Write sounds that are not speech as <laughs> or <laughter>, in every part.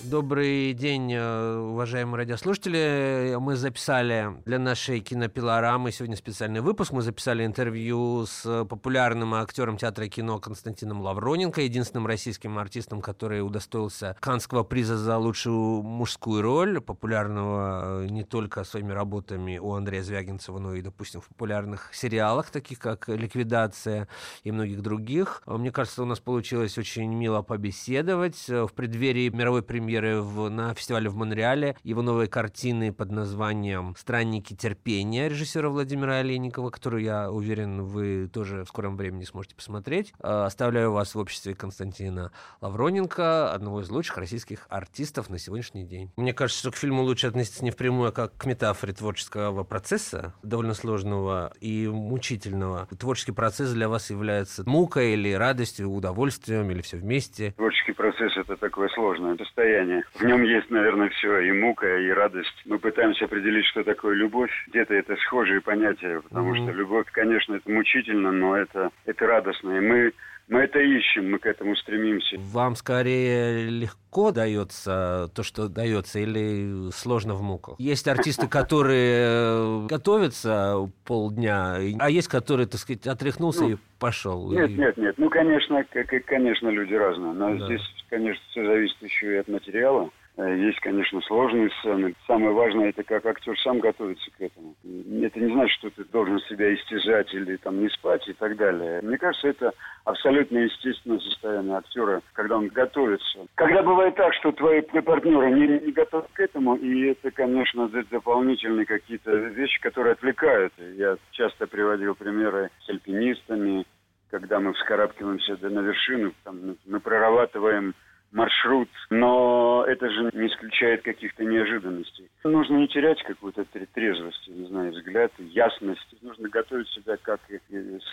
Добрый день, э, уважаемые радиослушатели. Мы записали для нашей кинопилорамы сегодня специальный выпуск. Мы записали интервью с популярным актером театра и кино Константином Лавроненко, единственным российским артистом, который удостоился Канского приза за лучшую мужскую роль, популярного э, не только своими работами у Андрея Звягинцева, но и, допустим, в популярных сериалах, таких как «Ликвидация» и многих других. Мне кажется, у нас получилось очень мило побеседовать в преддверии мировой премьеры премьеры в, на фестивале в Монреале его новой картины под названием «Странники терпения» режиссера Владимира Олейникова, которую, я уверен, вы тоже в скором времени сможете посмотреть. Э, оставляю вас в обществе Константина Лавроненко, одного из лучших российских артистов на сегодняшний день. Мне кажется, что к фильму лучше относиться не впрямую, а как к метафоре творческого процесса, довольно сложного и мучительного. Творческий процесс для вас является мукой или радостью, удовольствием, или все вместе? Творческий процесс – это такое сложное состояние состояние. В нем есть, наверное, все, и мука, и радость. Мы пытаемся определить, что такое любовь. Где-то это схожие понятия, потому mm-hmm. что любовь, конечно, это мучительно, но это, это радостно. И мы мы это ищем, мы к этому стремимся. Вам скорее легко дается то, что дается, или сложно в муках? Есть артисты, <laughs> которые готовятся полдня, а есть, которые, так сказать, отряхнулся ну, и пошел. Нет, нет, нет. Ну, конечно, конечно, люди разные. Но да. здесь, конечно, все зависит еще и от материала. Э, есть, конечно, сложные сцены. Самое важное, это как актер сам готовится к этому. Это не значит, что ты должен себя истязать или там не спать и так далее. Мне кажется, это абсолютно естественное состояние актера, когда он готовится. Когда бывает так, что твои партнеры не, не готовы к этому, и это, конечно, дополнительные какие-то вещи, которые отвлекают. Я часто приводил примеры с альпинистами, когда мы вскарабкиваемся на вершину, там, мы прорабатываем маршрут, но это же не исключает каких-то неожиданностей. Нужно не терять какую-то трезвость, не знаю, взгляд, ясность. Нужно готовить себя как и,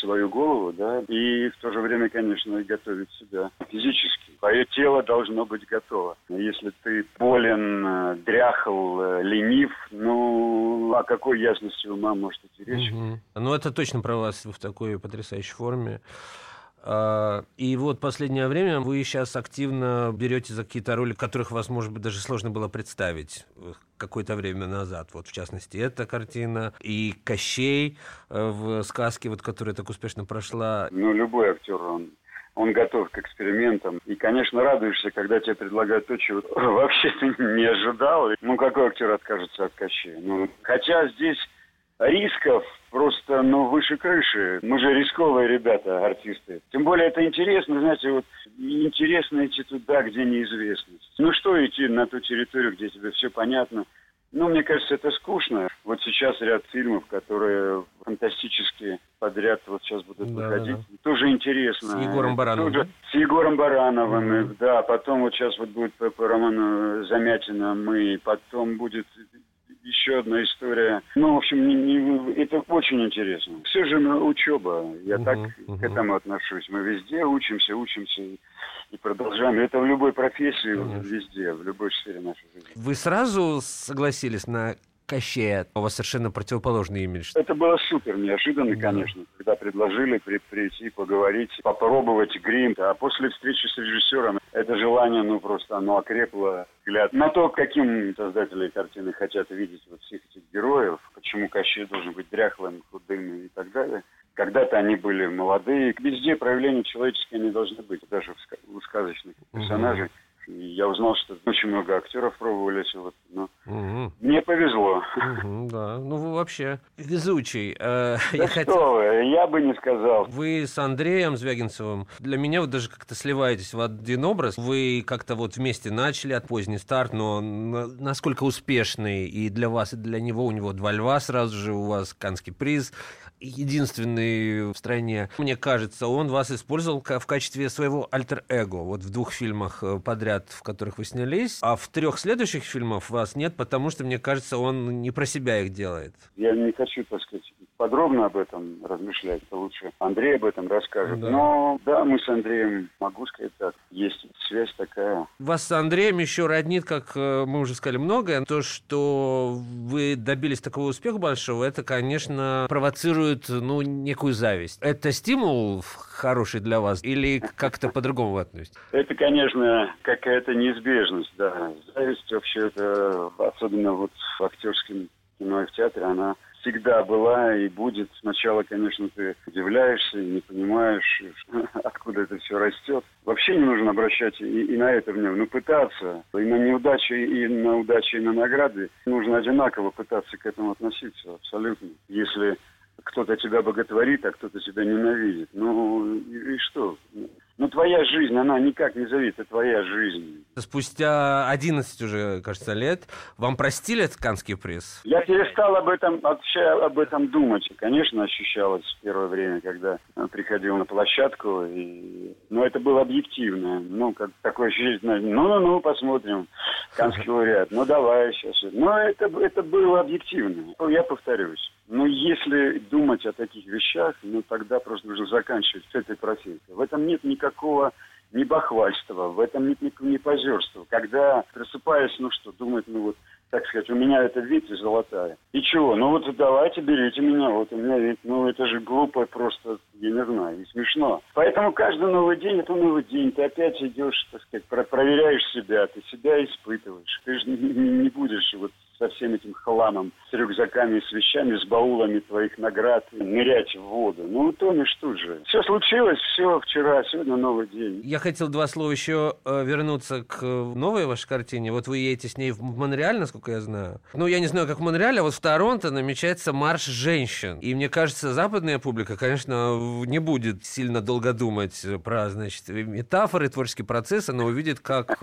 свою голову, да, и в то же время, конечно, и готовить себя физически. Твое тело должно быть готово. Если ты болен, э, дряхл, э, ленив, ну, о какой ясности ума может идти речь? Угу. Ну, это точно про вас в такой потрясающей форме. А, и вот последнее время вы сейчас активно берете за какие-то роли, которых вас, может быть, даже сложно было представить э, какое-то время назад. Вот, в частности, эта картина и Кощей э, в сказке, вот, которая так успешно прошла. Ну, любой актер, он он готов к экспериментам. И, конечно, радуешься, когда тебе предлагают то, чего <laughs> вообще ты не ожидал. Ну, какой актер откажется от Кощея? Ну, хотя здесь рисков просто, ну, выше крыши. Мы же рисковые ребята, артисты. Тем более это интересно, знаете, вот интересно идти туда, где неизвестность. Ну, что идти на ту территорию, где тебе все понятно? Ну, мне кажется, это скучно. Вот сейчас ряд фильмов, которые фантастические подряд вот сейчас будут да, выходить. Да. Тоже интересно. С Егором Барановым. Тоже, с Егором Барановым, mm-hmm. да. Потом вот сейчас вот будет по, по роману Замятина мы, потом будет еще одна история. Ну, в общем, не, не, это очень интересно. Все же учеба. Я угу, так угу. к этому отношусь. Мы везде учимся, учимся и, и продолжаем. Это в любой профессии, Конечно. везде, в любой сфере нашей жизни. Вы сразу согласились на Кощея. У вас совершенно противоположный имидж. Это было супер неожиданно, да. конечно, когда предложили при, прийти, поговорить, попробовать грим. А после встречи с режиссером это желание, ну, просто оно окрепло взгляд на то, каким создатели картины хотят видеть вот всех этих героев, почему Кощей должен быть дряхлым, худым и так далее. Когда-то они были молодые. Везде проявления человеческие они должны быть, даже у сказочных персонажей. Угу. И я узнал, что очень много актеров пробовались. Вот, но угу. Мне повезло. Угу, да, ну вы вообще везучий. Э, да я что хотел... вы, я бы не сказал. Вы с Андреем Звягинцевым, для меня вы даже как-то сливаетесь в один образ. Вы как-то вот вместе начали от поздний старт, но насколько успешный и для вас, и для него, у него два льва сразу же, у вас Канский приз единственный в стране. Мне кажется, он вас использовал в качестве своего альтер-эго. Вот в двух фильмах э, подряд, в которых вы снялись. А в трех следующих фильмах вас нет, потому что, мне кажется, он не про себя их делает. Я не хочу, так сказать, подробно об этом размышлять, то лучше Андрей об этом расскажет. Да. Но да, мы с Андреем, могу сказать так, есть связь такая. Вас с Андреем еще роднит, как э, мы уже сказали, многое. То, что вы добились такого успеха большого, это, конечно, провоцирует ну, некую зависть. Это стимул хороший для вас или как-то по-другому вы относитесь? Это, конечно, какая-то неизбежность, да. Зависть вообще, это особенно вот в актерском кино и в театре, она всегда была и будет. Сначала, конечно, ты удивляешься и не понимаешь, <laughs> откуда это все растет. Вообще не нужно обращать и, и на это внимание. Ну, пытаться. И на неудачи, и на удачи, и на награды. Нужно одинаково пытаться к этому относиться, абсолютно. Если кто-то тебя боготворит, а кто-то тебя ненавидит. Ну, и, и что? Ну, твоя жизнь, она никак не зависит, это твоя жизнь. Спустя 11 уже, кажется, лет вам простили этот канский приз? Я перестал об этом, вообще об этом думать. Конечно, ощущалось в первое время, когда э, приходил на площадку, и... но это было объективно. Ну, как такое ощущение, ну-ну-ну, посмотрим, канский лауреат, ну давай сейчас. Но это, это было объективно. Я повторюсь. Но если думать о таких вещах, ну тогда просто нужно заканчивать с этой профессией. В этом нет никакого ни бахвальства, в этом нет никакого ни позерства. Когда просыпаясь, ну что, думать, ну вот, так сказать, у меня это Витя золотая. И чего? Ну вот давайте, берите меня, вот у меня ведь, ну это же глупо просто, я не знаю, и смешно. Поэтому каждый новый день это новый день. Ты опять идешь, так сказать, про проверяешь себя, ты себя испытываешь. Ты же не, не, будешь вот со всем этим хламом, с рюкзаками, с вещами, с баулами твоих наград, нырять в воду. Ну, утонешь тут же. Все случилось, все вчера, сегодня новый день. Я хотел два слова еще э, вернуться к новой вашей картине. Вот вы едете с ней в Монреаль, насколько я знаю. Ну, я не знаю, как в Монреале, а вот в Торонто намечается марш женщин. И мне кажется, западная публика, конечно, не будет сильно долго думать про, значит, метафоры, творческие процессы, но увидит, как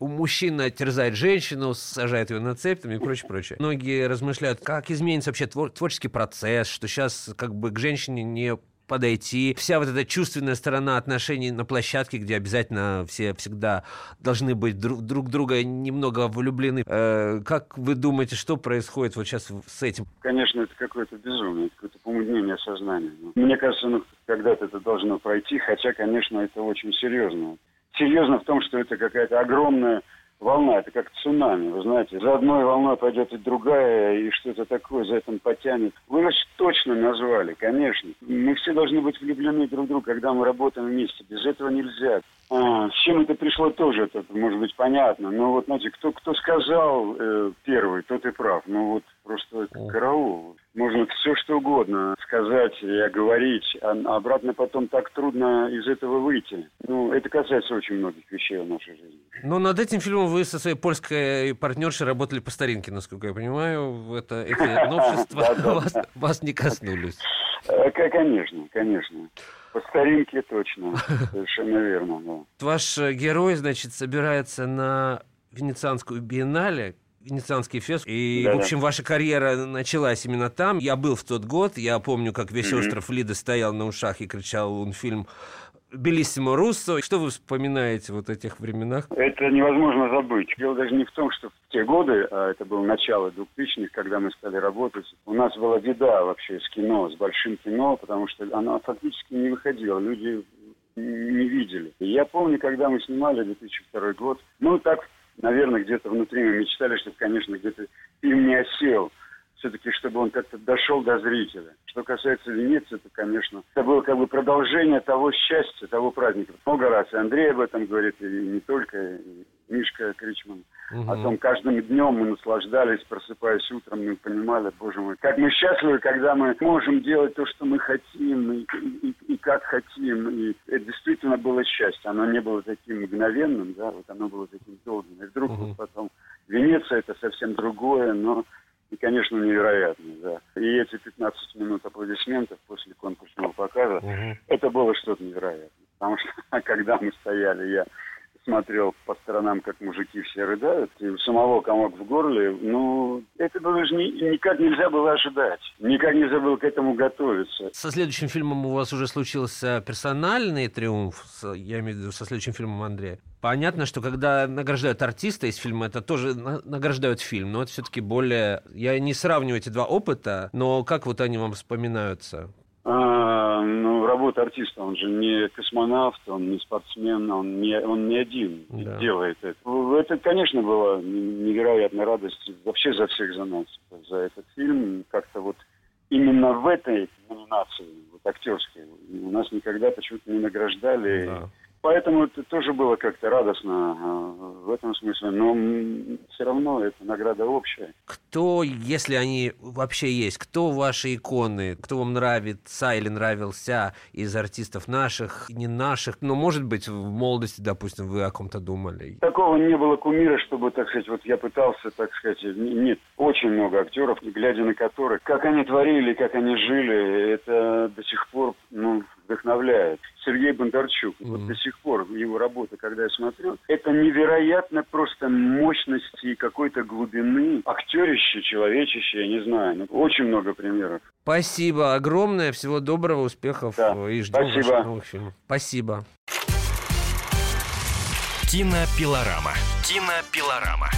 мужчина терзает женщину, сажает ее на цепь, и прочее, прочее. Многие размышляют, как изменится вообще твор- творческий процесс, что сейчас как бы к женщине не подойти. Вся вот эта чувственная сторона отношений на площадке, где обязательно все всегда должны быть друг, друг друга немного влюблены. Э, как вы думаете, что происходит вот сейчас с этим? Конечно, это какое-то безумие, какое-то помутнение сознания. Мне кажется, ну, когда-то это должно пройти, хотя, конечно, это очень серьезно. Серьезно в том, что это какая-то огромная волна, это как цунами, вы знаете. За одной волной пойдет и другая, и что-то такое за этим потянет. Вы нас точно назвали, конечно. Мы все должны быть влюблены друг в друга, когда мы работаем вместе. Без этого нельзя. А, с чем это пришло тоже, это может быть понятно. Но вот, знаете, кто, кто сказал э, первый, тот и прав. Ну вот просто караул. Можно все что угодно сказать и говорить, а обратно потом так трудно из этого выйти. Ну, это касается очень многих вещей в нашей жизни. Но над этим фильмом вы со своей польской партнершей работали по старинке, насколько я понимаю. Это, эти <laughs> новшества вас, вас не коснулись. Э, Конечно, конечно. По старинке точно. Совершенно верно, да. Ваш герой, значит, собирается на Венецианскую биеннале, Венецианский фест. И, Да-да. в общем, ваша карьера началась именно там. Я был в тот год. Я помню, как весь Мгм. остров Лида стоял на ушах и кричал он фильм «Белиссимо Руссо». Что вы вспоминаете вот о этих временах? Это невозможно забыть. Дело даже не в том, что в те годы, а это было начало 2000-х, когда мы стали работать, у нас была беда вообще с кино, с большим кино, потому что оно фактически не выходило. Люди не видели. И я помню, когда мы снимали 2002 год, ну так, наверное, где-то внутри мы мечтали, чтобы, конечно, где-то фильм не осел. Все-таки, чтобы он как-то дошел до зрителя. Что касается Венеции, то, конечно, это было как бы продолжение того счастья, того праздника. Много раз и Андрей об этом говорит, и не только, и Мишка Кричман. О том, каждым днем мы наслаждались, просыпаясь утром, мы понимали, боже мой, как мы счастливы, когда мы можем делать то, что мы хотим, и, и- и как хотим. И это действительно было счастье. Оно не было таким мгновенным, да, вот оно было таким долгим. И вдруг Мгм. вот потом Венеция это совсем другое, но и, конечно, невероятно, да. И эти 15 минут аплодисментов после конкурсного показа, это было что-то невероятное. Потому что <laughs> когда мы стояли, я смотрел по сторонам, как мужики все рыдают, и у самого комок в горле, ну, это было же ни, никак нельзя было ожидать. Никак нельзя было к этому готовиться. Со следующим фильмом у вас уже случился персональный триумф, я имею в виду со следующим фильмом Андрея. Понятно, что когда награждают артиста из фильма, это тоже награждают фильм, но это все-таки более... Я не сравниваю эти два опыта, но как вот они вам вспоминаются? А, ну, работа артиста, он же не космонавт, он не спортсмен, он не, он не один да. делает это. Это, конечно, была невероятная радость вообще за всех за нас, за этот фильм. Как-то вот именно в этой номинации, вот актерской, у нас никогда почему-то не награждали. Да. Поэтому это тоже было как-то радостно а, в этом смысле, но все равно это награда общая. Кто, если они вообще есть, кто ваши иконы, кто вам нравится или нравился из артистов наших, не наших, ну, может быть, в молодости, допустим, вы о ком-то думали? Такого не было кумира, чтобы, так сказать, вот я пытался, так сказать, нет, очень много актеров, глядя на которых, как они творили, как они жили, это до сих пор, ну, вдохновляет. Сергей Бондарчук, mm-hmm. вот до сих пор его работа, когда я смотрю, это невероятно просто мощности и какой-то глубины, актерище, человечище, я не знаю. Ну, очень много примеров. Спасибо огромное, всего доброго, успехов да. и ждем Спасибо. ваших новых фильмов. Спасибо. Кинопилорама. Кинопилорама.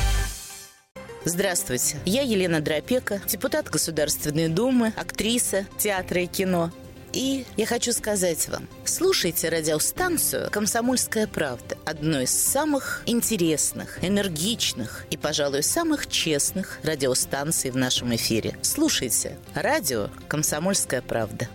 Здравствуйте, я Елена Дропека, депутат Государственной Думы, актриса театра и кино. И я хочу сказать вам, слушайте радиостанцию «Комсомольская правда», одну из самых интересных, энергичных и, пожалуй, самых честных радиостанций в нашем эфире. Слушайте радио «Комсомольская правда».